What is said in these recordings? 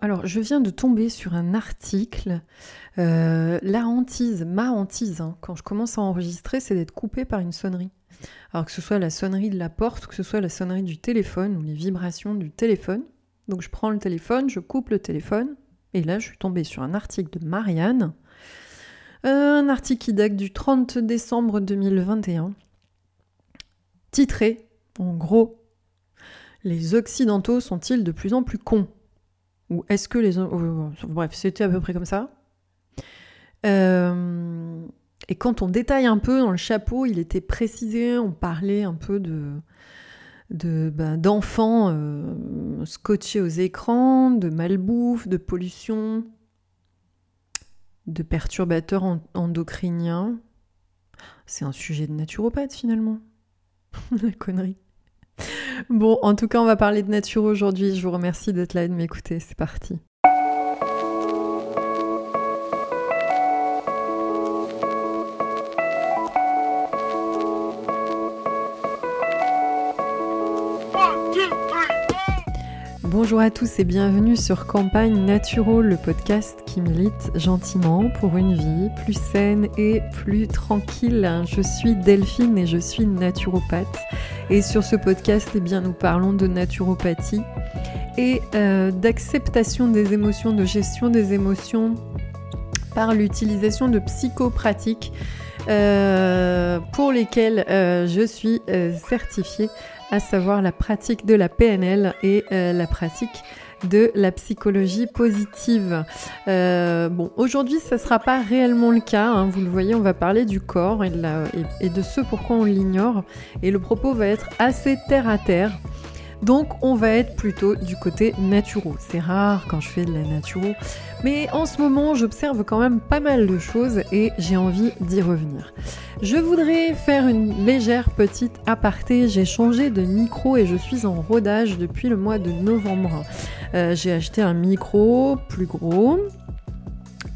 Alors je viens de tomber sur un article. Euh, la hantise, ma hantise, hein, quand je commence à enregistrer, c'est d'être coupé par une sonnerie. Alors que ce soit la sonnerie de la porte, que ce soit la sonnerie du téléphone ou les vibrations du téléphone. Donc je prends le téléphone, je coupe le téléphone, et là je suis tombée sur un article de Marianne. Euh, un article qui date du 30 décembre 2021. Titré, en gros, Les Occidentaux sont-ils de plus en plus cons? Ou est-ce que les... Bref, c'était à peu près comme ça. Euh, et quand on détaille un peu dans le chapeau, il était précisé, on parlait un peu de ben, d'enfants euh, scotchés aux écrans, de malbouffe, de pollution, de perturbateurs endocriniens. C'est un sujet de naturopathe finalement. La connerie. Bon, en tout cas, on va parler de nature aujourd'hui. Je vous remercie d'être là et de m'écouter. C'est parti. Bonjour à tous et bienvenue sur Campagne Naturo, le podcast qui milite gentiment pour une vie plus saine et plus tranquille. Je suis Delphine et je suis naturopathe. Et sur ce podcast, eh bien, nous parlons de naturopathie et euh, d'acceptation des émotions, de gestion des émotions par l'utilisation de psychopratiques euh, pour lesquelles euh, je suis certifiée à savoir la pratique de la PNL et la pratique de la psychologie positive. Euh, bon, aujourd'hui, ça ne sera pas réellement le cas. Hein. vous le voyez, on va parler du corps et de, et de ce pourquoi on l'ignore. Et le propos va être assez terre à terre. Donc on va être plutôt du côté naturo. C'est rare quand je fais de la naturo, mais en ce moment j'observe quand même pas mal de choses et j'ai envie d'y revenir. Je voudrais faire une légère petite aparté. J'ai changé de micro et je suis en rodage depuis le mois de novembre. Euh, j'ai acheté un micro plus gros,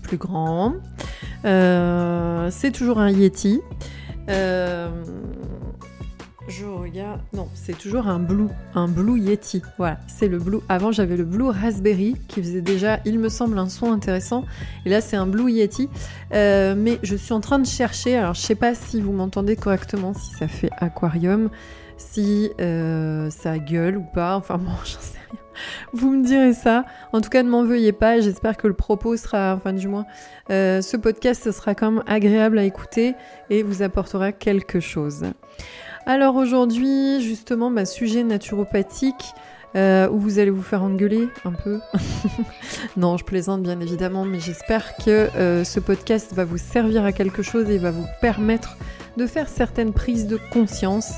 plus grand. Euh, c'est toujours un Yeti. Euh, je regarde. Non, c'est toujours un Blue, un Blue Yeti. Voilà, c'est le Blue. Avant, j'avais le Blue Raspberry qui faisait déjà, il me semble, un son intéressant. Et là, c'est un Blue Yeti. Euh, mais je suis en train de chercher. Alors, je sais pas si vous m'entendez correctement, si ça fait aquarium, si euh, ça gueule ou pas. Enfin, bon, j'en sais rien. Vous me direz ça. En tout cas, ne m'en veuillez pas. J'espère que le propos sera, enfin, du moins, euh, ce podcast sera quand même agréable à écouter et vous apportera quelque chose. Alors aujourd'hui, justement, ma sujet naturopathique. Euh, où vous allez vous faire engueuler un peu. non, je plaisante bien évidemment, mais j'espère que euh, ce podcast va vous servir à quelque chose et va vous permettre de faire certaines prises de conscience.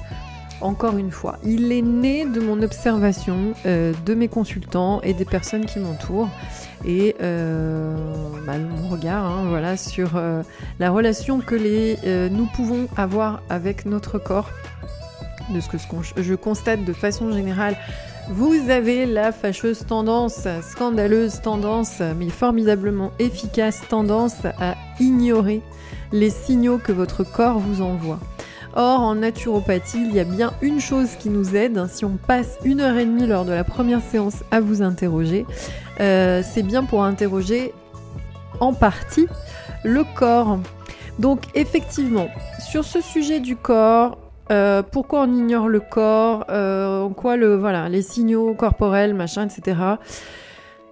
Encore une fois, il est né de mon observation euh, de mes consultants et des personnes qui m'entourent et bah, mon regard hein, voilà, sur la relation que nous pouvons avoir avec notre corps de ce que je constate de façon générale, vous avez la fâcheuse tendance, scandaleuse tendance, mais formidablement efficace tendance à ignorer les signaux que votre corps vous envoie. Or, en naturopathie, il y a bien une chose qui nous aide. Si on passe une heure et demie lors de la première séance à vous interroger, euh, c'est bien pour interroger en partie le corps. Donc effectivement, sur ce sujet du corps, euh, pourquoi on ignore le corps, euh, quoi le, voilà, les signaux corporels, machin, etc.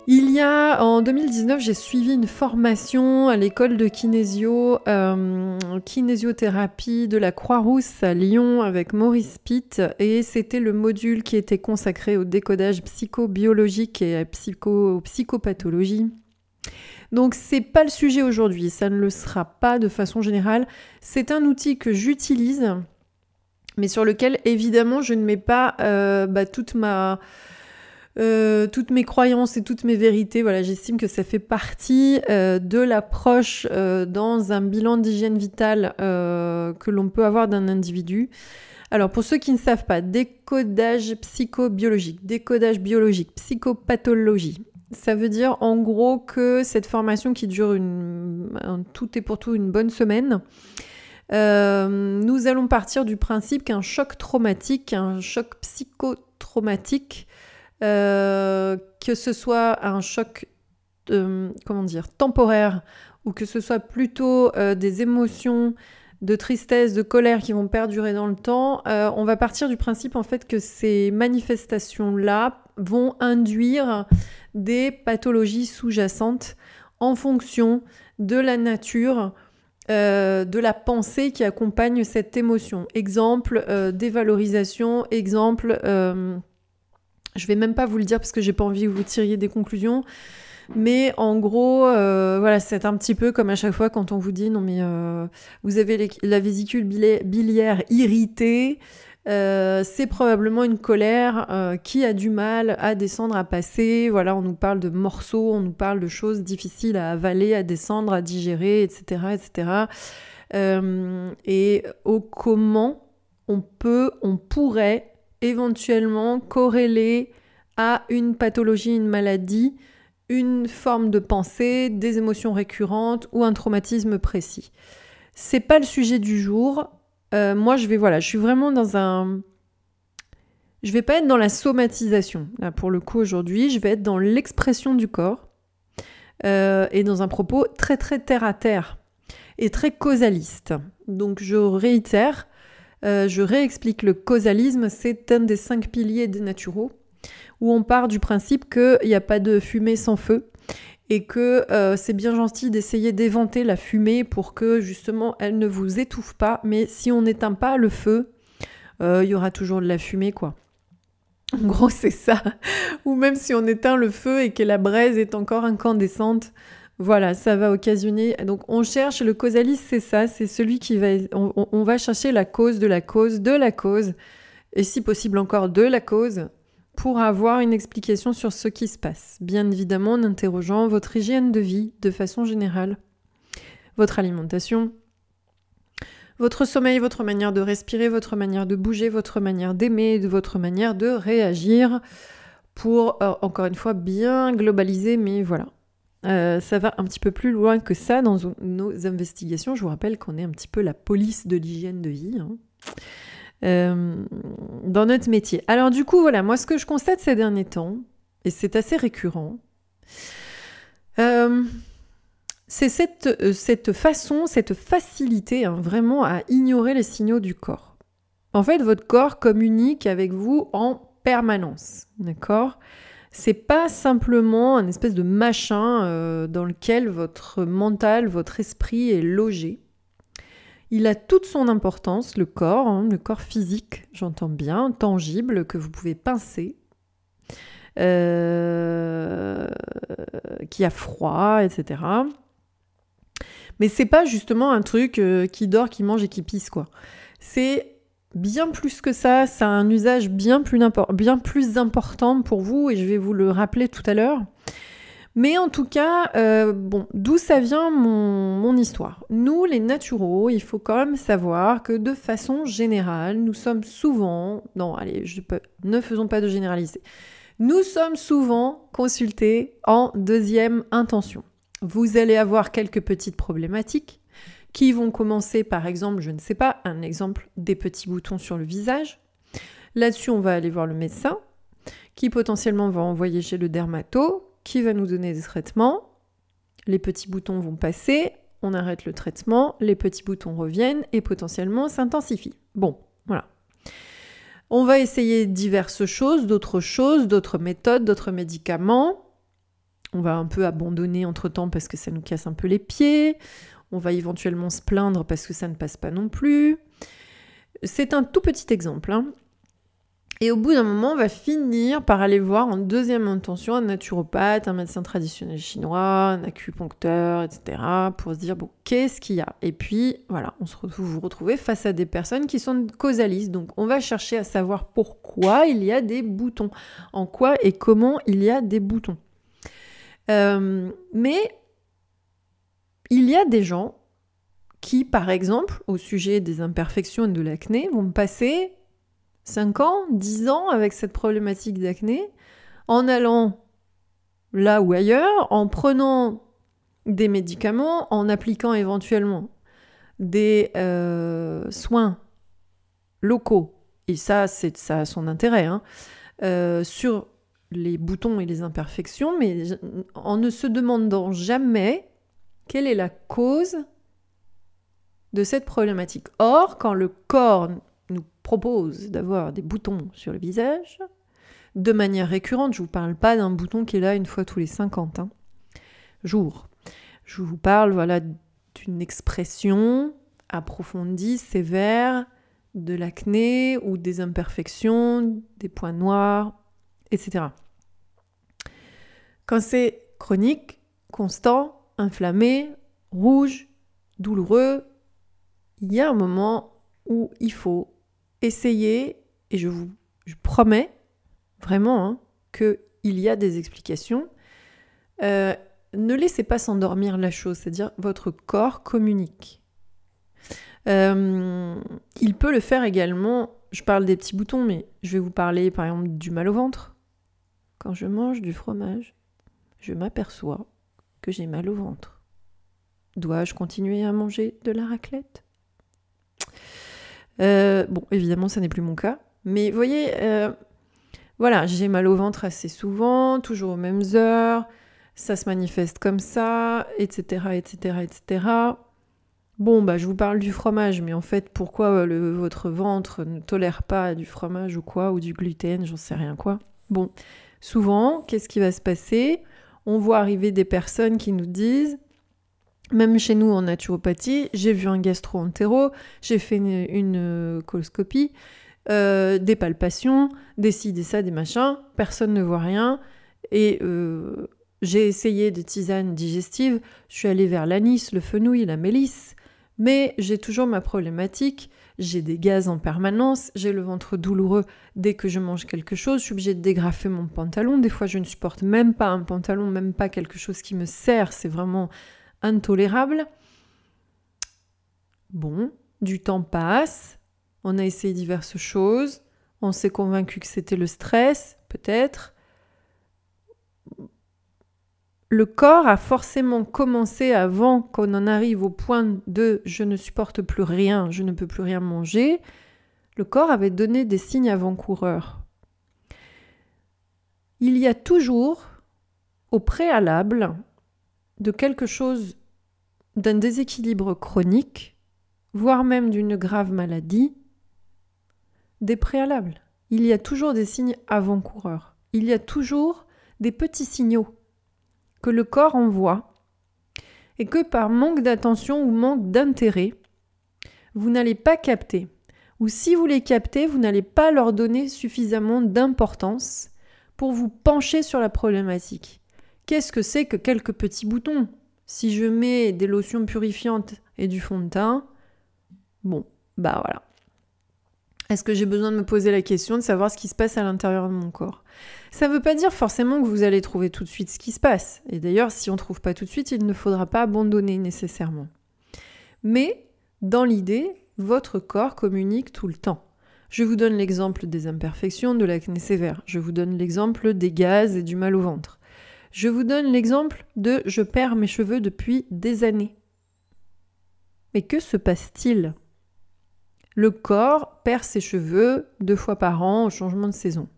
Il y a, en 2019, j'ai suivi une formation à l'école de kinésio, euh, kinésiothérapie de la Croix-Rousse à Lyon avec Maurice Pitt et c'était le module qui était consacré au décodage psychobiologique et à psycho, psychopathologie. Donc c'est pas le sujet aujourd'hui, ça ne le sera pas de façon générale. C'est un outil que j'utilise mais sur lequel évidemment je ne mets pas euh, bah, toute ma, euh, toutes mes croyances et toutes mes vérités. Voilà, j'estime que ça fait partie euh, de l'approche dans un bilan d'hygiène vitale que l'on peut avoir d'un individu. Alors pour ceux qui ne savent pas, décodage psychobiologique, décodage biologique, psychopathologie. Ça veut dire en gros que cette formation qui dure une, tout et pour tout une bonne semaine, nous allons partir du principe qu'un choc traumatique, un choc psychotraumatique, que ce soit un choc, comment dire, temporaire, ou que ce soit plutôt des émotions de tristesse, de colère qui vont perdurer dans le temps, on va partir du principe en fait que ces manifestations-là vont induire des pathologies sous-jacentes en fonction de la nature euh, de la pensée qui accompagne cette émotion. Exemple, euh, dévalorisation, exemple, euh, je vais même pas vous le dire parce que j'ai pas envie que vous tiriez des conclusions, mais en gros, voilà, c'est un petit peu comme à chaque fois quand on vous dit non mais vous avez la vésicule biliaire irritée, euh, c'est probablement une colère euh, qui a du mal à descendre, à passer. Voilà, on nous parle de morceaux, on nous parle de choses difficiles à avaler, à descendre, à digérer, etc., etc. Euh, et au comment on peut, on pourrait éventuellement corréler à une pathologie, une maladie, une forme de pensée, des émotions récurrentes ou un traumatisme précis. C'est pas le sujet du jour. Euh, moi, je vais, voilà, je suis vraiment dans un. Je vais pas être dans la somatisation, là, pour le coup, aujourd'hui. Je vais être dans l'expression du corps euh, et dans un propos très, très terre à terre et très causaliste. Donc, je réitère, euh, je réexplique le causalisme, c'est un des cinq piliers des naturaux, où on part du principe qu'il n'y a pas de fumée sans feu et que euh, c'est bien gentil d'essayer d'éventer la fumée pour que justement elle ne vous étouffe pas, mais si on n'éteint pas le feu, euh, il y aura toujours de la fumée quoi. En gros c'est ça. Ou même si on éteint le feu et que la braise est encore incandescente, voilà, ça va occasionner. Donc on cherche, le causaliste c'est ça, c'est celui qui va... on va chercher la cause de la cause de la cause, et si possible encore de la cause, pour avoir une explication sur ce qui se passe, bien évidemment en interrogeant votre hygiène de vie de façon générale, votre alimentation, votre sommeil, votre manière de respirer, votre manière de bouger, votre manière d'aimer, votre manière de réagir, pour, euh, encore une fois, bien globaliser, mais voilà. Euh, ça va un petit peu plus loin que ça dans nos investigations. Je vous rappelle qu'on est un petit peu la police de l'hygiène de vie. Hein. Euh, dans notre métier. Alors du coup, voilà, moi ce que je constate ces derniers temps, et c'est assez récurrent, euh, c'est cette, euh, cette, façon, cette facilité hein, vraiment à ignorer les signaux du corps. En fait, votre corps communique avec vous en permanence, d'accord? C'est pas simplement un espèce de machin dans lequel votre mental, votre esprit est logé. Il a toute son importance, le corps, hein, le corps physique, j'entends bien, tangible, que vous pouvez pincer, euh, qui a froid, etc. Mais c'est pas justement un truc euh, qui dort, qui mange et qui pisse, quoi. C'est bien plus que ça, ça a un usage bien plus, bien plus important pour vous, et je vais vous le rappeler tout à l'heure. Mais en tout cas, euh, bon, d'où ça vient mon, histoire? Nous, les naturaux, il faut quand même savoir que de façon générale, nous sommes souvent, non, allez, je peux, ne faisons pas de généraliser, nous sommes souvent consultés en deuxième intention. Vous allez avoir quelques petites problématiques qui vont commencer par exemple, je ne sais pas, un exemple des petits boutons sur le visage. Là-dessus, on va aller voir le médecin qui potentiellement va envoyer chez le dermato qui va nous donner des traitements. Les petits boutons vont passer, on arrête le traitement, les petits boutons reviennent et potentiellement s'intensifient. Bon, voilà. On va essayer diverses choses, d'autres choses, d'autres méthodes, d'autres médicaments. On va un peu abandonner entre-temps parce que ça nous casse un peu les pieds. On va éventuellement se plaindre parce que ça ne passe pas non plus. C'est un tout petit exemple. Hein. Et au bout d'un moment, on va finir par aller voir en deuxième intention un naturopathe, un médecin traditionnel chinois, un acupuncteur, etc. pour se dire, bon, qu'est-ce qu'il y a? Et puis, voilà, on se retrouve, vous retrouvez face à des personnes qui sont causalistes. Donc, on va chercher à savoir pourquoi il y a des boutons, en quoi et comment il y a des boutons. Euh, mais il y a des gens qui, par exemple, au sujet des imperfections et de l'acné, vont passer 5 ans, 10 ans avec cette problématique d'acné, en allant là ou ailleurs, en prenant des médicaments, en appliquant éventuellement des euh, soins locaux, et ça, c'est ça a son intérêt, hein, euh, sur les boutons et les imperfections, mais en ne se demandant jamais quelle est la cause de cette problématique. Or, quand le corps propose d'avoir des boutons sur le visage, de manière récurrente, je ne vous parle pas d'un bouton qui est là une fois tous les 50 hein, jours. Je vous parle voilà, d'une expression approfondie, sévère, de l'acné ou des imperfections, des points noirs, etc. Quand c'est chronique, constant, inflammé, rouge, douloureux, il y a un moment où il faut essayer, et je vous promets vraiment hein, qu'il y a des explications. Euh, ne laissez pas s'endormir la chose, c'est-à-dire votre corps communique. Euh, il peut le faire également, je parle des petits boutons, mais je vais vous parler par exemple du mal au ventre. Quand je mange du fromage, je m'aperçois que j'ai mal au ventre. Dois-je continuer à manger de la raclette? Euh, Bon, évidemment, ça n'est plus mon cas. Mais vous voyez, euh, voilà, j'ai mal au ventre assez souvent, toujours aux mêmes heures, ça se manifeste comme ça, etc., etc., etc. Bon, bah, je vous parle du fromage, mais en fait, pourquoi le, votre ventre ne tolère pas du fromage ou quoi, ou du gluten, j'en sais rien quoi. Bon, souvent, qu'est-ce qui va se passer? On voit arriver des personnes qui nous disent même chez nous en naturopathie, j'ai vu un gastro-entéro, j'ai fait une, coloscopie, euh, des palpations, des ci, des ça, des machins, personne ne voit rien. Et euh, j'ai essayé des tisanes digestives, je suis allée vers l'anis, le fenouil, la mélisse, mais j'ai toujours ma problématique, j'ai des gaz en permanence, j'ai le ventre douloureux dès que je mange quelque chose, je suis obligée de dégrafer mon pantalon, des fois je ne supporte même pas un pantalon, même pas quelque chose qui me sert, c'est vraiment intolérable. Bon, du temps passe, on a essayé diverses choses, on s'est convaincu que c'était le stress, peut-être. Le corps a forcément commencé avant qu'on en arrive au point de je ne supporte plus rien, je ne peux plus rien manger. Le corps avait donné des signes avant-coureurs. Il y a toujours, au préalable, de quelque chose, d'un déséquilibre chronique, voire même d'une grave maladie, des préalables. Il y a toujours des signes avant-coureurs. Il y a toujours des petits signaux que le corps envoie et que par manque d'attention ou manque d'intérêt, vous n'allez pas capter. Ou si vous les captez, vous n'allez pas leur donner suffisamment d'importance pour vous pencher sur la problématique. Qu'est-ce que c'est que quelques petits boutons? Si je mets des lotions purifiantes et du fond de teint, bon, bah voilà. Est-ce que j'ai besoin de me poser la question de savoir ce qui se passe à l'intérieur de mon corps? Ça ne veut pas dire forcément que vous allez trouver tout de suite ce qui se passe. Et d'ailleurs, si on ne trouve pas tout de suite, il ne faudra pas abandonner nécessairement. Mais, dans l'idée, votre corps communique tout le temps. Je vous donne l'exemple des imperfections, de l'acné sévère. Je vous donne l'exemple des gaz et du mal au ventre. Je vous donne l'exemple de je perds mes cheveux depuis des années. Mais que se passe-t-il? Le corps perd ses cheveux deux fois par an au changement de saison.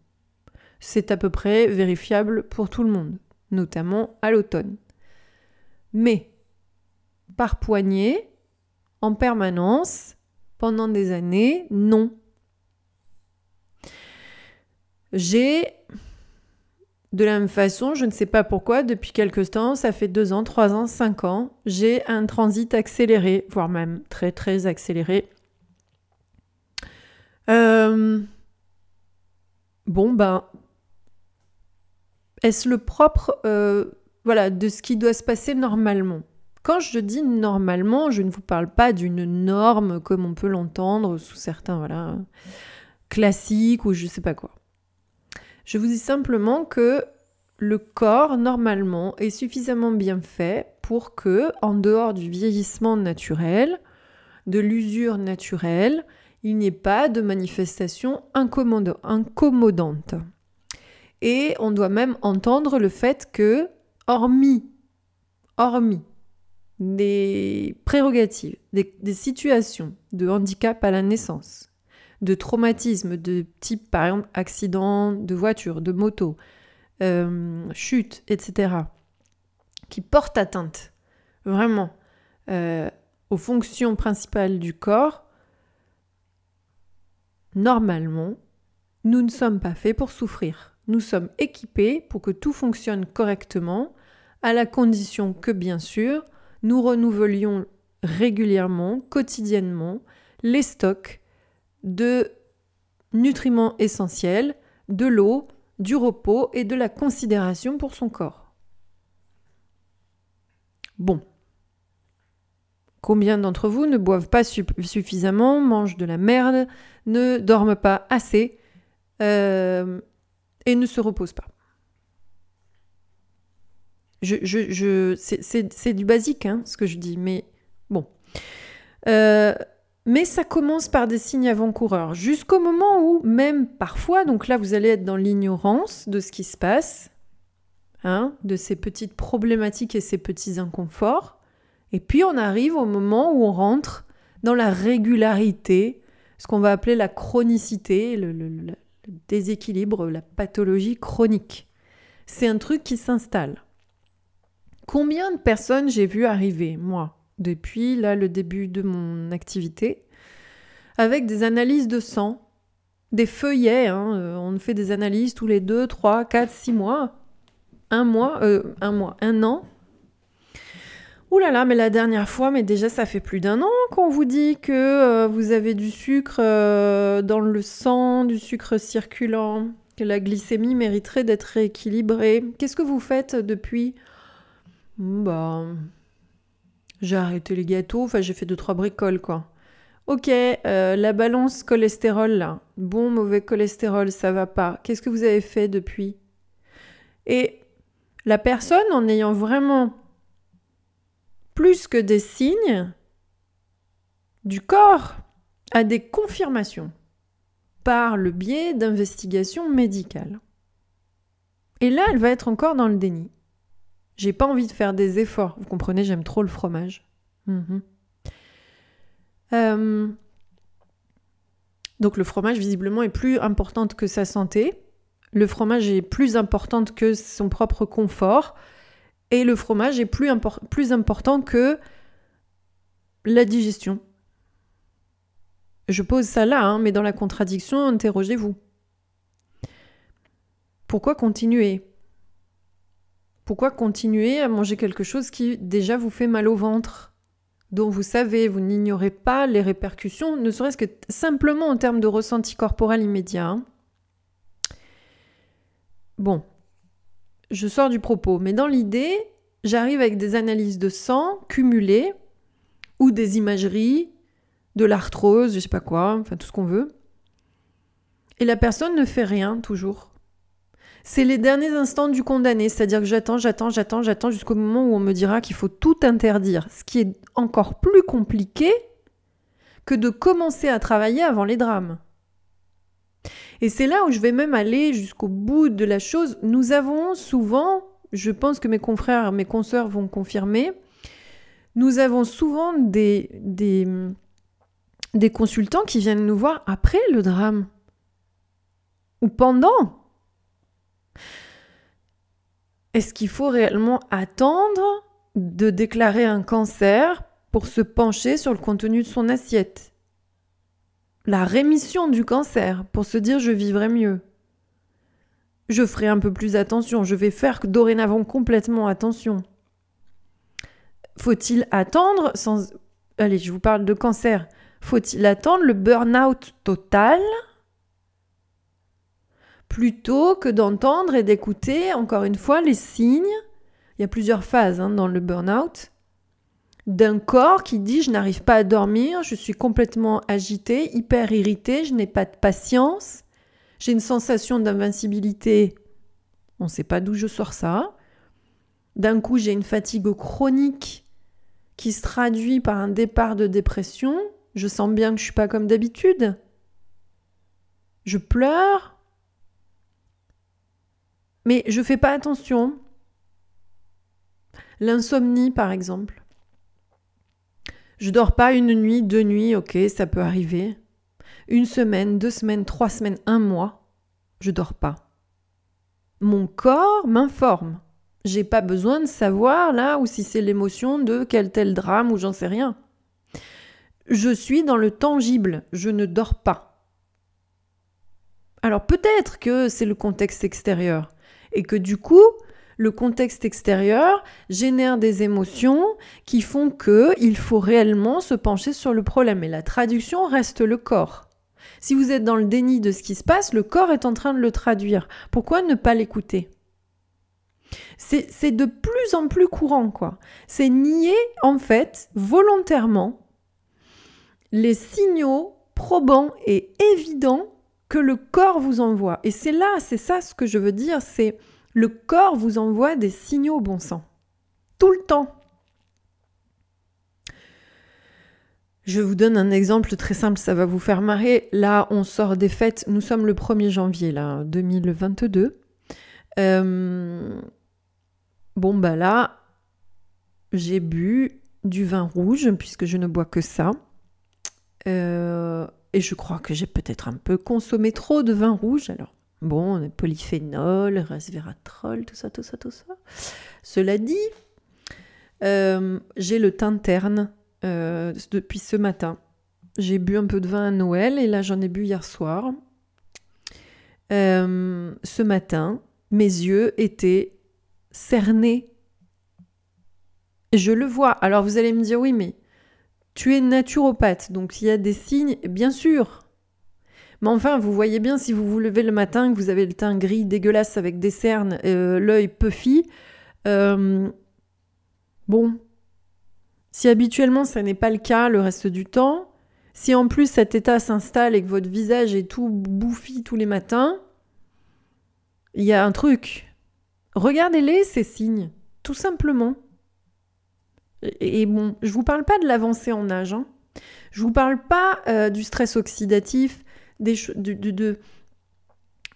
C'est à peu près vérifiable pour tout le monde, notamment à l'automne. Mais par poignée, en permanence, pendant des années, non. J'ai de la même façon, je ne sais pas pourquoi, depuis quelques temps, ça fait deux ans, trois ans, cinq ans, j'ai un transit accéléré, voire même très très accéléré. Euh, bon, ben, est-ce le propre euh, voilà, de ce qui doit se passer normalement? Quand je dis normalement, je ne vous parle pas d'une norme comme on peut l'entendre sous certains voilà, classiques ou je ne sais pas quoi. Je vous dis simplement que le corps, normalement, est suffisamment bien fait pour que, en dehors du vieillissement naturel, de l'usure naturelle, il n'y ait pas de manifestation incommodante. Et on doit même entendre le fait que, hormis, hormis des prérogatives, des, des situations de handicap à la naissance, de traumatisme de type par exemple accident de voiture, de moto, euh, chute, etc., qui portent atteinte vraiment euh, aux fonctions principales du corps, normalement, nous ne sommes pas faits pour souffrir. Nous sommes équipés pour que tout fonctionne correctement, à la condition que, bien sûr, nous renouvelions régulièrement, quotidiennement, les stocks de nutriments essentiels, de l'eau, du repos et de la considération pour son corps. Bon. Combien d'entre vous ne boivent pas suffisamment, mangent de la merde, ne dorment pas assez euh, et ne se reposent pas? C'est du basique, hein, ce que je dis, mais bon. Euh, mais ça commence par des signes avant-coureurs, jusqu'au moment où, même parfois, donc là vous allez être dans l'ignorance de ce qui se passe, hein, de ces petites problématiques et ces petits inconforts, et puis on arrive au moment où on rentre dans la régularité, ce qu'on va appeler la chronicité, le, le déséquilibre, la pathologie chronique. C'est un truc qui s'installe. Combien de personnes j'ai vu arriver, moi, depuis là le début de mon activité, avec des analyses de sang, des feuillets, hein, euh, on fait des analyses tous les 2, 3, 4, 6 mois, un mois, euh, un mois, un an. Ouh là là, mais la dernière fois, mais déjà ça fait plus d'un an qu'on vous dit que euh, vous avez du sucre dans le sang, du sucre circulant, que la glycémie mériterait d'être rééquilibrée. Qu'est-ce que vous faites depuis? Bah, j'ai arrêté les gâteaux, enfin j'ai fait deux trois bricoles quoi. Ok, euh, la balance cholestérol là, bon mauvais cholestérol, ça va pas. Qu'est-ce que vous avez fait depuis? Et la personne en ayant vraiment plus que des signes du corps a des confirmations par le biais d'investigations médicales. Et là, elle va être encore dans le déni. J'ai pas envie de faire des efforts. Vous comprenez, j'aime trop le fromage. Mhm. Euh, donc le fromage, visiblement, est plus importante que sa santé. Le fromage est plus importante que son propre confort. Et le fromage est plus, plus important que la digestion. Je pose ça là, hein, mais dans la contradiction, interrogez-vous. Pourquoi continuer? Pourquoi continuer à manger quelque chose qui déjà vous fait mal au ventre dont vous savez, vous n'ignorez pas les répercussions, ne serait-ce que simplement en termes de ressenti corporel immédiat. Hein. Bon, je sors du propos, mais dans l'idée, j'arrive avec des analyses de sang cumulées ou des imageries, de l'arthrose, je sais pas quoi, enfin tout ce qu'on veut. Et la personne ne fait rien toujours. C'est les derniers instants du condamné, c'est-à-dire que j'attends, j'attends, j'attends, j'attends jusqu'au moment où on me dira qu'il faut tout interdire, ce qui est encore plus compliqué que de commencer à travailler avant les drames. Et c'est là où je vais même aller jusqu'au bout de la chose. Nous avons souvent, je pense que mes confrères, mes consoeurs vont confirmer, nous avons souvent des, des, des consultants qui viennent nous voir après le drame ou pendant. Est-ce qu'il faut réellement attendre de déclarer un cancer pour se pencher sur le contenu de son assiette? La rémission du cancer pour se dire je vivrai mieux. Je ferai un peu plus attention, je vais faire dorénavant complètement attention. Faut-il attendre sans... Allez, je vous parle de cancer. Faut-il attendre le burn-out total? Plutôt que d'entendre et d'écouter, encore une fois, les signes. Il y a plusieurs phases hein, dans le burn-out. D'un corps qui dit je n'arrive pas à dormir, je suis complètement agité, hyper irrité, je n'ai pas de patience, j'ai une sensation d'invincibilité, on ne sait pas d'où je sors ça. D'un coup, j'ai une fatigue chronique qui se traduit par un départ de dépression. Je sens bien que je suis pas comme d'habitude. Je pleure, mais je fais pas attention. L'insomnie, par exemple. Je dors pas une nuit, deux nuits, ok, ça peut arriver. Une semaine, deux semaines, trois semaines, un mois, je dors pas. mon corps m'informe. J'ai pas besoin de savoir là ou si c'est l'émotion de quel tel drame ou j'en sais rien. Je suis dans le tangible, je ne dors pas. Alors peut-être que c'est le contexte extérieur et que du coup, le contexte extérieur génère des émotions qui font que il faut réellement se pencher sur le problème et la traduction reste le corps. Si vous êtes dans le déni de ce qui se passe, le corps est en train de le traduire. Pourquoi ne pas l'écouter? C'est de plus en plus courant, quoi. C'est nier, en fait, volontairement, les signaux probants et évidents que le corps vous envoie. Et c'est là, c'est ça ce que je veux dire, c'est le corps vous envoie des signaux, bon sang. Tout le temps. Je vous donne un exemple très simple, ça va vous faire marrer. Là, on sort des fêtes, nous sommes le 1er janvier, là, 2022. Euh, bon, bah là, j'ai bu du vin rouge, puisque je ne bois que ça. Euh, et je crois que j'ai peut-être un peu consommé trop de vin rouge. Alors, bon, polyphénol, resveratrol, tout ça, tout ça, tout ça. Cela dit, euh, j'ai le teint terne euh, depuis ce matin. J'ai bu un peu de vin à Noël et là j'en ai bu hier soir. ce matin, mes yeux étaient cernés. Je le vois. Alors vous allez me dire oui, mais tu es naturopathe, donc il y a des signes, bien sûr. Mais enfin, vous voyez bien si vous vous levez le matin, que vous avez le teint gris dégueulasse avec des cernes, euh, l'œil puffy. Euh, bon, si habituellement ça n'est pas le cas le reste du temps, si en plus cet état s'installe et que votre visage est tout bouffi tous les matins, il y a un truc. Regardez-les, ces signes, tout simplement. Et, bon, je vous parle pas de l'avancée en âge. Hein. Je vous parle pas euh, du stress oxydatif, de, de,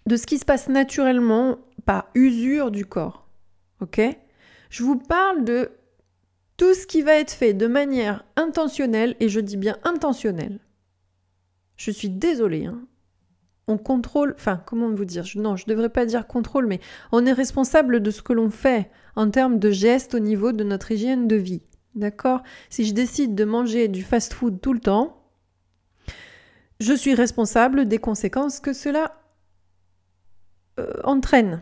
de, ce qui se passe naturellement par usure du corps. Ok? Je vous parle de tout ce qui va être fait de manière intentionnelle, et je dis bien intentionnelle. Je suis désolée. Hein. On contrôle, enfin, comment vous dire? Non, je ne devrais pas dire contrôle, mais on est responsable de ce que l'on fait en termes de gestes au niveau de notre hygiène de vie. D'accord Si je décide de manger du fast-food tout le temps, je suis responsable des conséquences que cela euh, entraîne.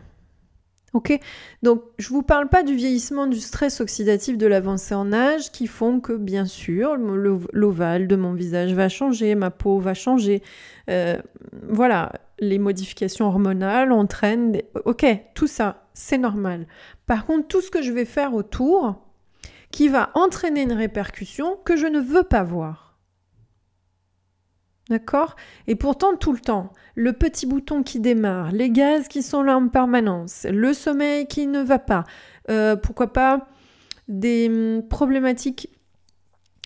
Ok Donc, je ne vous parle pas du vieillissement, du stress oxydatif, de l'avancée en âge qui font que, bien sûr, l'ovale de mon visage va changer, ma peau va changer. Euh, voilà, les modifications hormonales entraînent. Ok, tout ça, c'est normal. Par contre, tout ce que je vais faire autour, qui va entraîner une répercussion que je ne veux pas voir. D'accord? Et pourtant, tout le temps, le petit bouton qui démarre, les gaz qui sont là en permanence, le sommeil qui ne va pas, euh, pourquoi pas des hum, problématiques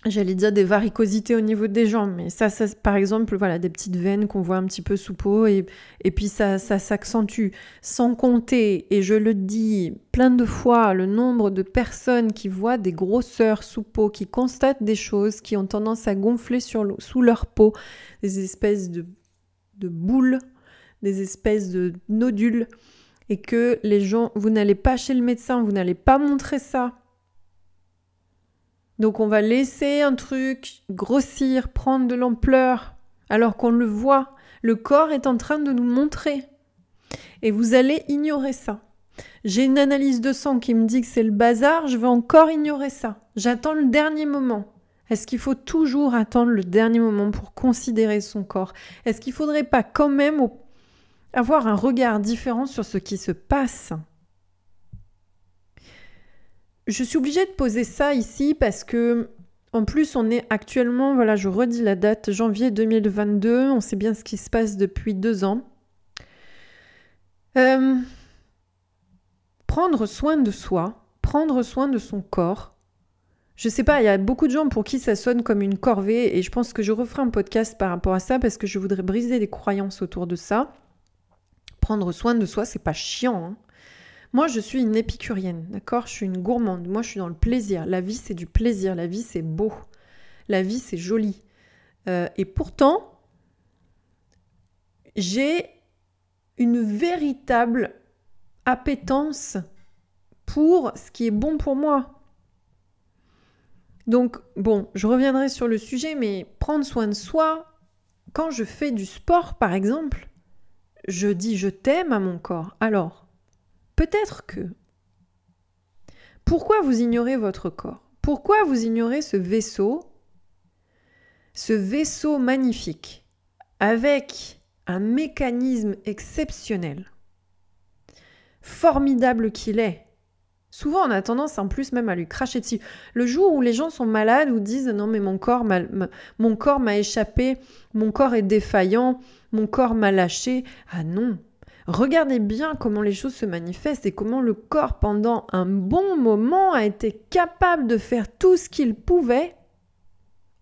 j'allais dire des varicosités au niveau des jambes, mais ça, ça par exemple, voilà, des petites veines qu'on voit un petit peu sous peau, et, et puis ça, ça s'accentue. Sans compter, et je le dis plein de fois, le nombre de personnes qui voient des grosseurs sous peau, qui constatent des choses, qui ont tendance à gonfler sur sous leur peau, des espèces de, de boules, des espèces de nodules, et que les gens, vous n'allez pas chez le médecin, vous n'allez pas montrer ça donc on va laisser un truc grossir, prendre de l'ampleur, alors qu'on le voit. Le corps est en train de nous montrer. Et vous allez ignorer ça. J'ai une analyse de sang qui me dit que c'est le bazar, je vais encore ignorer ça. J'attends le dernier moment. Est-ce qu'il faut toujours attendre le dernier moment pour considérer son corps? Est-ce qu'il ne faudrait pas quand même avoir un regard différent sur ce qui se passe? Je suis obligée de poser ça ici parce que, en plus, on est actuellement, voilà, je redis la date, janvier 2022, on sait bien ce qui se passe depuis deux ans. Euh, prendre soin de soi, prendre soin de son corps. Je sais pas, il y a beaucoup de gens pour qui ça sonne comme une corvée et je pense que je referai un podcast par rapport à ça parce que je voudrais briser les croyances autour de ça. Prendre soin de soi, c'est pas chiant. Hein. Moi, je suis une épicurienne, d'accord? Je suis une gourmande. Moi, je suis dans le plaisir. La vie, c'est du plaisir. La vie, c'est beau. La vie, c'est joli. Euh, et pourtant, j'ai une véritable appétence pour ce qui est bon pour moi. Donc, bon, je reviendrai sur le sujet, mais prendre soin de soi, quand je fais du sport, par exemple, je dis je t'aime à mon corps. Alors, peut-être que... Pourquoi vous ignorez votre corps? Pourquoi vous ignorez ce vaisseau? Ce vaisseau magnifique, avec un mécanisme exceptionnel, formidable qu'il est, Souvent, on a tendance en plus même à lui cracher dessus. Le jour où les gens sont malades ou disent non mais mon corps m'a, mon corps m'a échappé, mon corps est défaillant, mon corps m'a lâché. Ah non. Regardez bien comment les choses se manifestent et comment le corps pendant un bon moment a été capable de faire tout ce qu'il pouvait.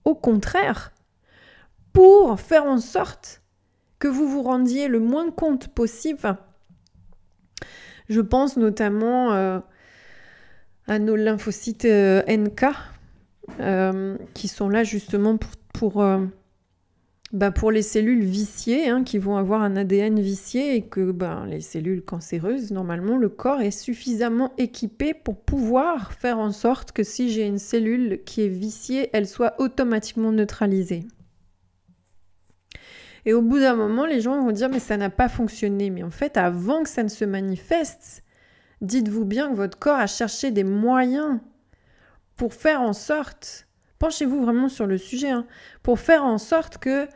Au contraire, pour faire en sorte que vous vous rendiez le moins compte possible. je pense notamment euh, à nos lymphocytes euh, NK, euh, qui sont là justement pour, bah, pour les cellules viciées, hein, qui vont avoir un ADN vicié, et que bah, les cellules cancéreuses, normalement, le corps est suffisamment équipé pour pouvoir faire en sorte que si j'ai une cellule qui est viciée, elle soit automatiquement neutralisée. Et au bout d'un moment, les gens vont dire mais ça n'a pas fonctionné. Mais en fait, avant que ça ne se manifeste, Dites-vous bien que votre corps a cherché des moyens pour faire en sorte, penchez-vous vraiment sur le sujet, hein, pour faire en sorte que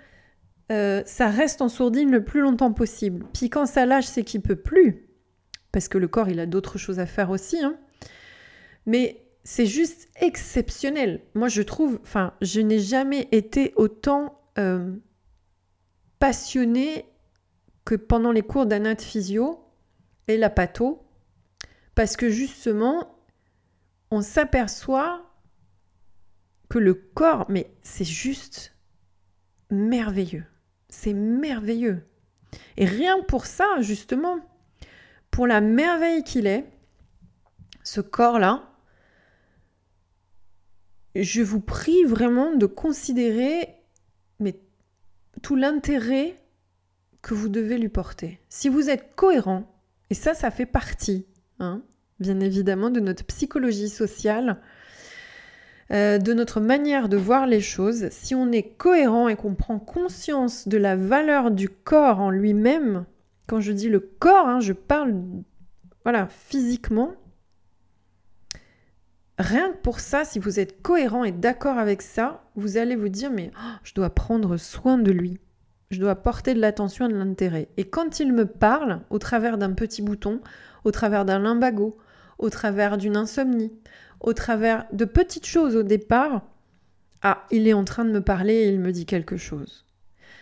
euh, ça reste en sourdine le plus longtemps possible. Puis quand ça lâche, c'est qu'il peut plus, parce que le corps, il a d'autres choses à faire aussi. Hein. Mais c'est juste exceptionnel. Moi, je trouve, enfin, je n'ai jamais été autant euh, passionnée que pendant les cours d'anat physio et la patho parce que justement, on s'aperçoit le corps, mais c'est juste merveilleux. C'est merveilleux. Et rien pour ça, justement, pour la merveille qu'il est, ce corps-là, je vous prie vraiment de considérer mais, tout l'intérêt que vous devez lui porter. Si vous êtes cohérent, et ça, ça fait partie Hein, bien évidemment, de notre psychologie sociale, euh, de notre manière de voir les choses. Si on est cohérent et qu'on prend conscience de la valeur du corps en lui-même, quand je dis le corps, hein, je parle voilà, physiquement. Rien que pour ça, si vous êtes cohérent et d'accord avec ça, vous allez vous dire mais oh, je dois prendre soin de lui. Je dois porter de l'attention et de l'intérêt. Et quand il me parle, au travers d'un petit bouton, au travers d'un limbago, au travers d'une insomnie, au travers de petites choses au départ, ah, il est en train de me parler et il me dit quelque chose.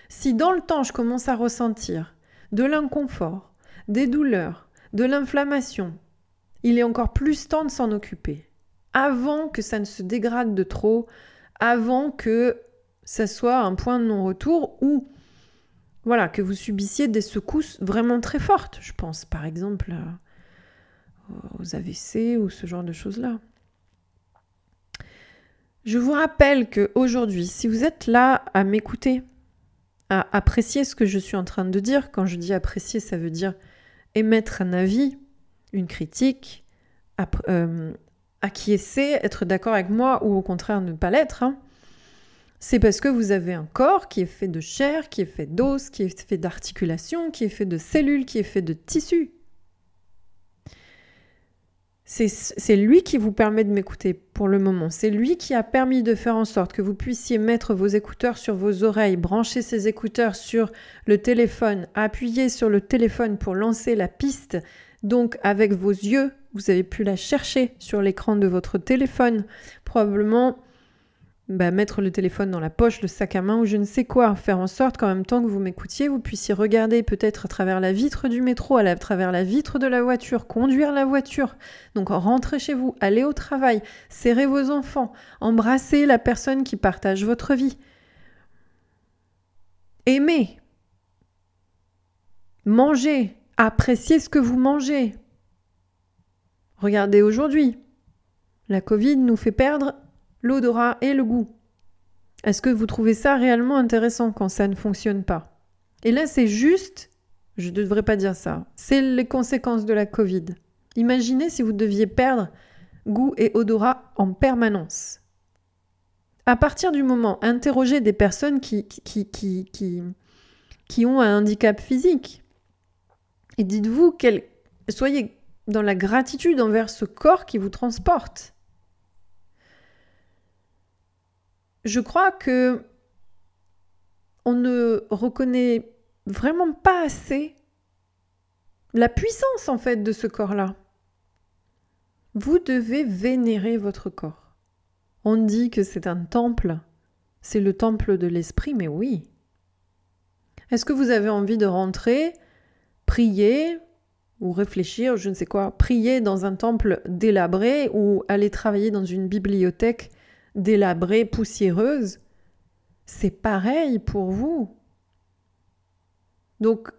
Si dans le temps je commence à ressentir de l'inconfort, des douleurs, de l'inflammation, il est encore plus temps de s'en occuper. Avant que ça ne se dégrade de trop, avant que ça soit un point de non-retour ou voilà, que vous subissiez des secousses vraiment très fortes. Je pense par exemple aux AVC ou ce genre de choses-là. Je vous rappelle que aujourd'hui, si vous êtes là à m'écouter, à apprécier ce que je suis en train de dire, quand je dis apprécier, ça veut dire émettre un avis, une critique, euh, acquiescer, être d'accord avec moi ou au contraire ne pas l'être, hein. c'est parce que vous avez un corps qui est fait de chair, qui est fait d'os, qui est fait d'articulations, qui est fait de cellules, qui est fait de tissus. C'est lui qui vous permet de m'écouter pour le moment. C'est lui qui a permis de faire en sorte que vous puissiez mettre vos écouteurs sur vos oreilles, brancher ces écouteurs sur le téléphone, appuyer sur le téléphone pour lancer la piste. Donc avec vos yeux, vous avez pu la chercher sur l'écran de votre téléphone. Probablement bah, mettre le téléphone dans la poche, le sac à main ou je ne sais quoi, faire en sorte qu'en même temps que vous m'écoutiez, vous puissiez regarder peut-être à travers la vitre du métro, à, travers la vitre de la voiture, conduire la voiture, donc rentrer chez vous, aller au travail, serrer vos enfants, embrasser la personne qui partage votre vie. Aimer, manger, apprécier ce que vous mangez. Regardez aujourd'hui, la Covid nous fait perdre l'odorat et le goût. Est-ce que vous trouvez ça réellement intéressant quand ça ne fonctionne pas? Et là, c'est juste Je ne devrais pas dire ça. C'est les conséquences de la Covid. Imaginez si vous deviez perdre goût et odorat en permanence. À partir du moment, interrogez des personnes qui, qui, qui, qui, qui ont un handicap physique. Et dites-vous, soyez dans la gratitude envers ce corps qui vous transporte. Je crois que on ne reconnaît vraiment pas assez la puissance en fait de ce corps-là. Vous devez vénérer votre corps. On dit que c'est un temple, c'est le temple de l'esprit, mais oui. Est-ce que vous avez envie de rentrer, prier ou réfléchir, je ne sais quoi, prier dans un temple délabré ou aller travailler dans une bibliothèque délabrée, poussiéreuse C'est pareil pour vous. Donc,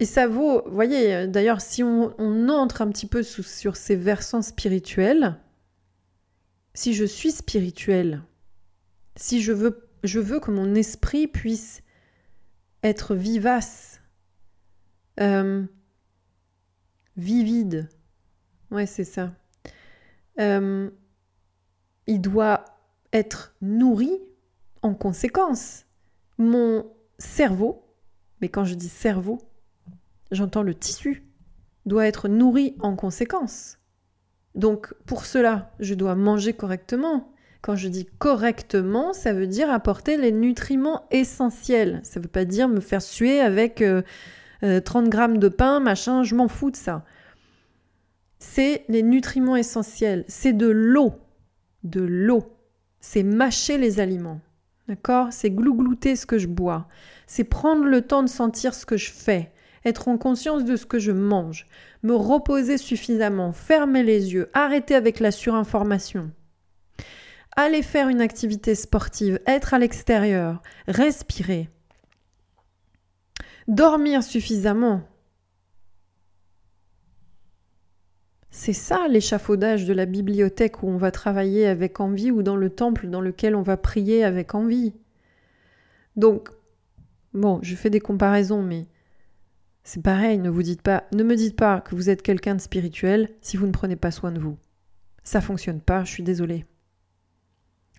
et ça vaut, vous voyez, d'ailleurs, si on, entre un petit peu sur ces versants spirituels, si je suis spirituel, si je veux, je veux que mon esprit puisse être vivace, euh, vivide, ouais, c'est ça. Euh, il doit être nourri en conséquence. Mon cerveau mais quand je dis cerveau, j'entends le tissu, doit être nourri en conséquence. Donc pour cela, je dois manger correctement. Quand je dis correctement, ça veut dire apporter les nutriments essentiels. Ça ne veut pas dire me faire suer avec 30 euh, euh, grammes de pain, machin, je m'en fous de ça. C'est les nutriments essentiels, c'est de l'eau. De l'eau. C'est mâcher les aliments. D'accord? C'est glouglouter ce que je bois. C'est prendre le temps de sentir ce que je fais, être en conscience de ce que je mange, me reposer suffisamment, fermer les yeux, arrêter avec la surinformation. Aller faire une activité sportive, être à l'extérieur, respirer. Dormir suffisamment. C'est ça l'échafaudage de la bibliothèque où on va travailler avec envie ou dans le temple dans lequel on va prier avec envie. Donc, bon, je fais des comparaisons, mais c'est pareil, ne vous dites pas, ne me dites pas que vous êtes quelqu'un de spirituel si vous ne prenez pas soin de vous. Ça fonctionne pas, je suis désolée.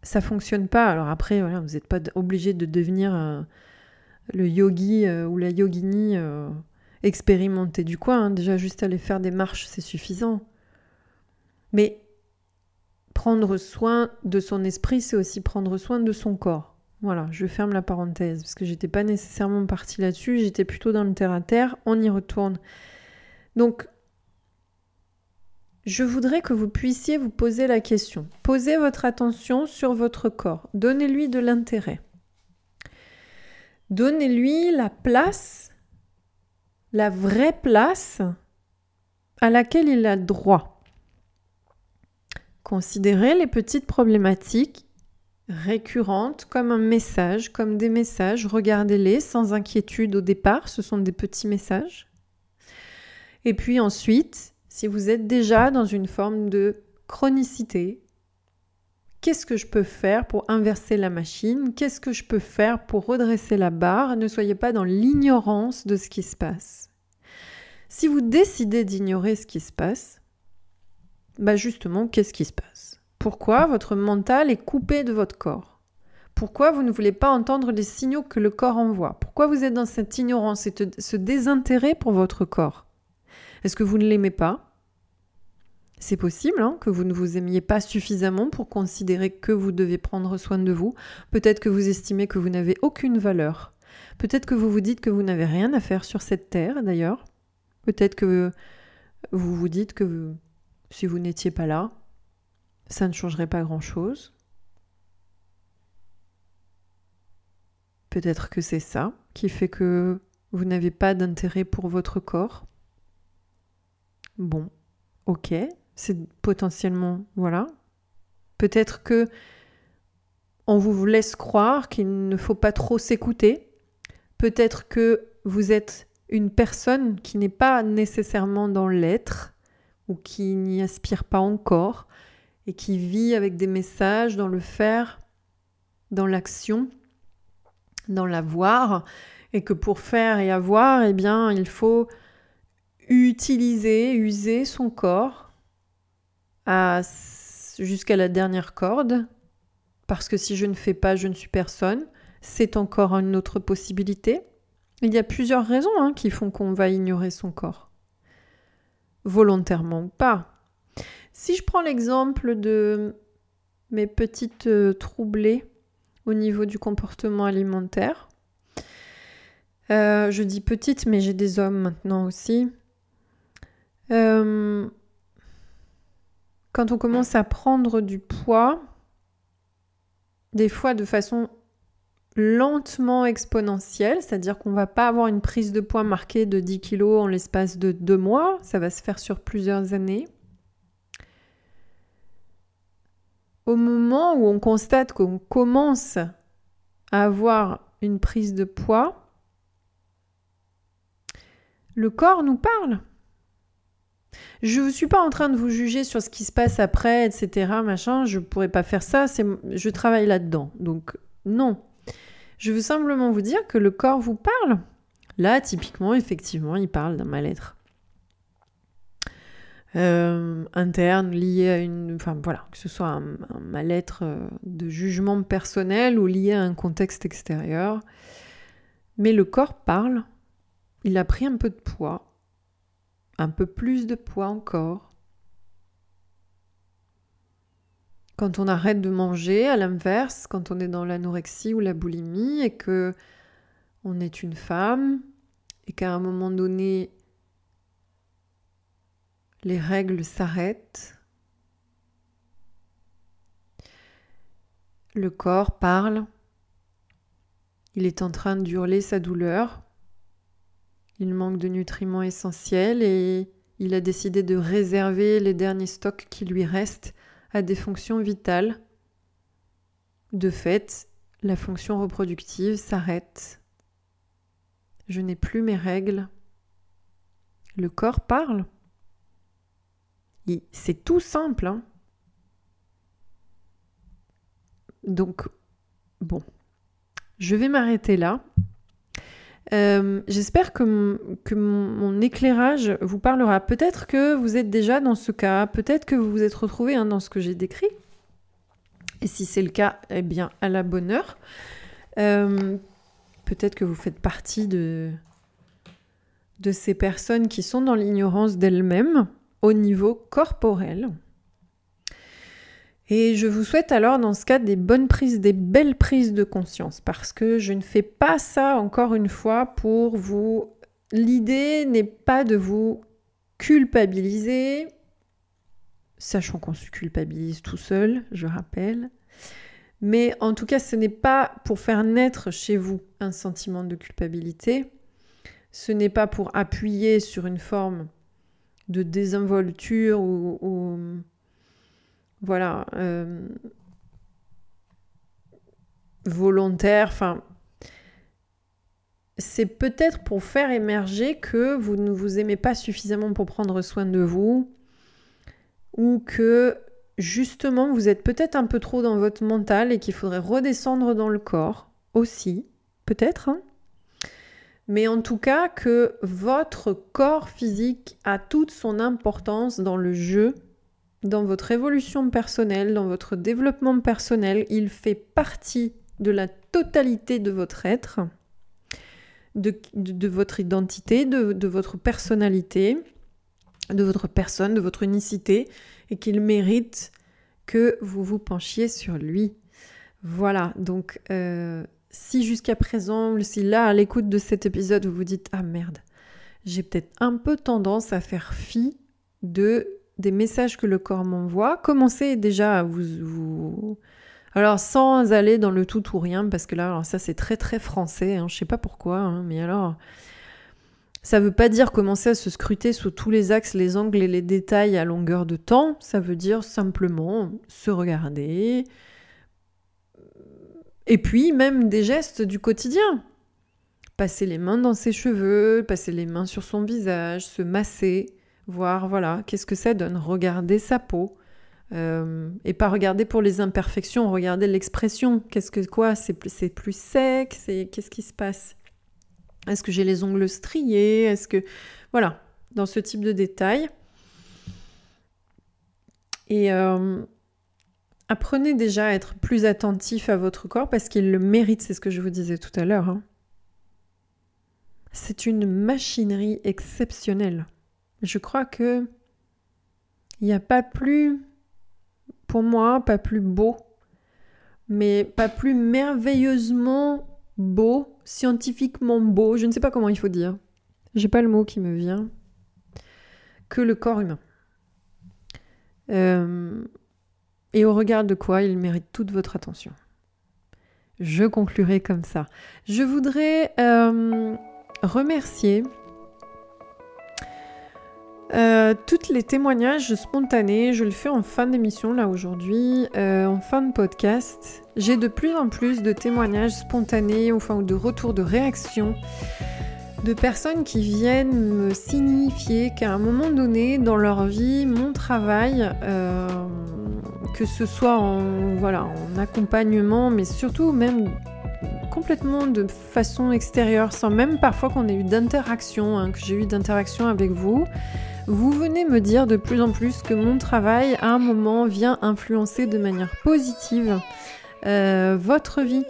Ça fonctionne pas. Alors après, voilà, vous n'êtes pas obligé de devenir euh, le yogi euh, ou la yogini euh, expérimenté du coin. Hein. Déjà, juste aller faire des marches, c'est suffisant. Mais prendre soin de son esprit, c'est aussi prendre soin de son corps. Voilà, je ferme la parenthèse parce que j'étais pas nécessairement partie là-dessus, j'étais plutôt dans le terre à terre. On y retourne. Donc, je voudrais que vous puissiez vous poser la question. Posez votre attention sur votre corps. Donnez-lui de l'intérêt. Donnez-lui la place, la vraie place à laquelle il a droit. Considérez les petites problématiques récurrentes comme un message, comme des messages. Regardez-les sans inquiétude au départ, ce sont des petits messages. Et puis ensuite, si vous êtes déjà dans une forme de chronicité, qu'est-ce que je peux faire pour inverser la machine? Qu'est-ce que je peux faire pour redresser la barre? Ne soyez pas dans l'ignorance de ce qui se passe. Si vous décidez d'ignorer ce qui se passe, bah justement, qu'est-ce qui se passe? Pourquoi votre mental est coupé de votre corps? Pourquoi vous ne voulez pas entendre les signaux que le corps envoie? Pourquoi vous êtes dans cette ignorance et ce désintérêt pour votre corps? Est-ce que vous ne l'aimez pas? C'est possible hein, que vous ne vous aimiez pas suffisamment pour considérer que vous devez prendre soin de vous. Peut-être que vous estimez que vous n'avez aucune valeur. Peut-être que vous vous dites que vous n'avez rien à faire sur cette terre d'ailleurs. Peut-être que vous vous dites que si vous n'étiez pas là, ça ne changerait pas grand-chose. Peut-être que c'est ça qui fait que vous n'avez pas d'intérêt pour votre corps. Bon, ok, c'est potentiellement, voilà. Peut-être que on vous laisse croire qu'il ne faut pas trop s'écouter. Peut-être que vous êtes une personne qui n'est pas nécessairement dans l'être ou qui n'y aspire pas encore et qui vit avec des messages dans le faire, dans l'action, dans l'avoir, Et que pour faire et avoir, eh bien, il faut utiliser, user son corps jusqu'à la dernière corde. Parce que si je ne fais pas, je ne suis personne. C'est encore une autre possibilité. Il y a plusieurs raisons hein, qui font qu'on va ignorer son corps. Volontairement ou pas. Si je prends l'exemple de mes petites euh, troublées au niveau du comportement alimentaire, euh, je dis petites, mais j'ai des hommes maintenant aussi. Euh, quand on commence à prendre du poids, des fois de façon lentement exponentielle, c'est-à-dire qu'on va pas avoir une prise de poids marquée de 10 kg en l'espace de deux mois, ça va se faire sur plusieurs années. Au moment où on constate qu'on commence à avoir une prise de poids, le corps nous parle. Je ne suis pas en train de vous juger sur ce qui se passe après, etc. Machin, je ne pourrais pas faire ça, je travaille là-dedans. Donc non. Je veux simplement vous dire que le corps vous parle. Là, typiquement, effectivement, il parle d'un mal-être. Euh, interne lié à une. Enfin voilà, que ce soit un, mal-être euh, de jugement personnel ou lié à un contexte extérieur. Mais le corps parle. Il a pris un peu de poids, un peu plus de poids encore. Quand on arrête de manger, à l'inverse, quand on est dans l'anorexie ou la boulimie et que on est une femme et qu'à un moment donné les règles s'arrêtent, le corps parle, il est en train d'hurler sa douleur, il manque de nutriments essentiels et il a décidé de réserver les derniers stocks qui lui restent à des fonctions vitales. De fait, la fonction reproductive s'arrête. Je n'ai plus mes règles. Le corps parle. C'est tout simple. Hein. Donc, bon, je vais m'arrêter là. Euh, j'espère que, mon, éclairage vous parlera. Peut-être que vous êtes déjà dans ce cas, peut-être que vous vous êtes retrouvé hein, dans ce que j'ai décrit. Et si c'est le cas, eh bien, à la bonne heure. Euh, peut-être que vous faites partie de ces personnes qui sont dans l'ignorance d'elles-mêmes au niveau corporel. Et je vous souhaite alors dans ce cas des bonnes prises, des belles prises de conscience, parce que je ne fais pas ça encore une fois pour vous... L'idée n'est pas de vous culpabiliser, sachant qu'on se culpabilise tout seul, je rappelle. Mais en tout cas, ce n'est pas pour faire naître chez vous un sentiment de culpabilité, ce n'est pas pour appuyer sur une forme de désinvolture ou, voilà euh, volontaire. Enfin, c'est peut-être pour faire émerger que vous ne vous aimez pas suffisamment pour prendre soin de vous ou que justement vous êtes peut-être un peu trop dans votre mental et qu'il faudrait redescendre dans le corps aussi, peut-être. Hein mais en tout cas que votre corps physique a toute son importance dans le jeu, dans votre évolution personnelle, dans votre développement personnel. Il fait partie de la totalité de votre être, de, votre identité, de, votre personnalité, de votre personne, de votre unicité, et qu'il mérite que vous vous penchiez sur lui. Voilà, donc euh, si jusqu'à présent, si là, à l'écoute de cet épisode, vous vous dites Ah merde, j'ai peut-être un peu tendance à faire fi de des messages que le corps m'envoie, commencez déjà à vous, Alors sans aller dans le tout ou rien, parce que là, alors ça c'est très très français, hein, je sais pas pourquoi, hein, mais alors... Ça veut pas dire commencer à se scruter sous tous les axes, les angles et les détails à longueur de temps, ça veut dire simplement se regarder, et puis même des gestes du quotidien. Passer les mains dans ses cheveux, passer les mains sur son visage, se masser, voir voilà, qu'est-ce que ça donne, regarder sa peau. Euh, et pas regarder pour les imperfections, regarder l'expression. Qu'est-ce que quoi C'est plus, sec, qu'est-ce qui se passe? Est-ce que j'ai les ongles striés? Est-ce que... Voilà, dans ce type de détails. Et euh, apprenez déjà à être plus attentif à votre corps parce qu'il le mérite, c'est ce que je vous disais tout à l'heure. Hein. C'est une machinerie exceptionnelle. Je crois que il n'y a pas plus, pour moi, pas plus beau, mais pas plus merveilleusement beau, scientifiquement beau, je ne sais pas comment il faut dire. J'ai pas le mot qui me vient, que le corps humain. Euh, et au regard de quoi il mérite toute votre attention. Je conclurai comme ça. Je voudrais euh, remercier euh, toutes les témoignages spontanés, je le fais en fin d'émission là aujourd'hui, euh, en fin de podcast. J'ai de plus en plus de témoignages spontanés, enfin ou de retours de réactions de personnes qui viennent me signifier qu'à un moment donné dans leur vie, mon travail, euh, que ce soit en, voilà, en accompagnement, mais surtout même complètement de façon extérieure, sans même parfois qu'on ait eu d'interaction, hein, que j'ai eu d'interaction avec vous, vous venez me dire de plus en plus que mon travail, à un moment, vient influencer de manière positive euh, votre vie,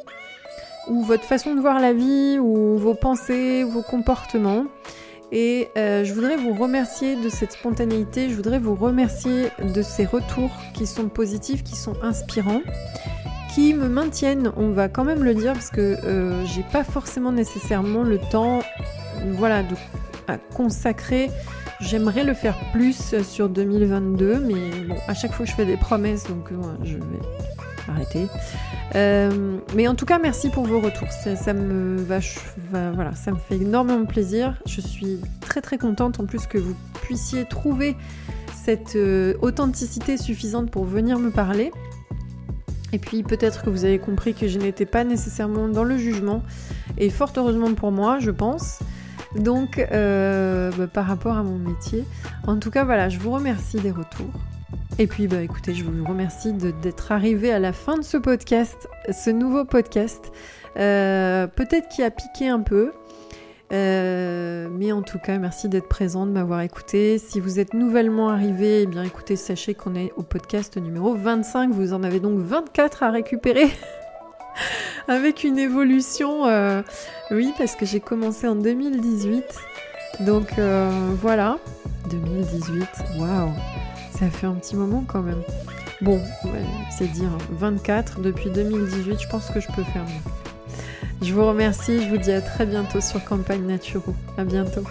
ou votre façon de voir la vie, ou vos pensées, vos comportements. Et euh, je voudrais vous remercier de cette spontanéité, je voudrais vous remercier de ces retours qui sont positifs, qui sont inspirants, qui me maintiennent, on va quand même le dire, parce que euh, j'ai pas forcément nécessairement le temps voilà, de consacrer J'aimerais le faire plus sur 2022, mais bon, à chaque fois je fais des promesses, donc euh, je vais arrêter. Euh, mais en tout cas, merci pour vos retours. Ça me fait énormément plaisir. Je suis très très contente en plus que vous puissiez trouver cette euh, authenticité suffisante pour venir me parler. Et puis peut-être que vous avez compris que je n'étais pas nécessairement dans le jugement. Et fort heureusement pour moi, je pense. Donc, euh, bah, par rapport à mon métier. En tout cas, voilà, je vous remercie des retours. Et puis, bah, écoutez, je vous remercie d'être arrivé à la fin de ce podcast, ce nouveau podcast. Euh, peut-être qui a piqué un peu. Euh, mais en tout cas, merci d'être présent, de m'avoir écouté. Si vous êtes nouvellement arrivé, eh bien écoutez, sachez qu'on est au podcast numéro 25. Vous en avez donc 24 à récupérer. avec une évolution. Euh, oui, parce que j'ai commencé en 2018. Donc euh, voilà, 2018, waouh, ça fait un petit moment quand même. Bon, c'est dire 24 depuis 2018, je pense que je peux faire mieux. Je vous remercie, je vous dis à très bientôt sur Campagne Naturo. À bientôt.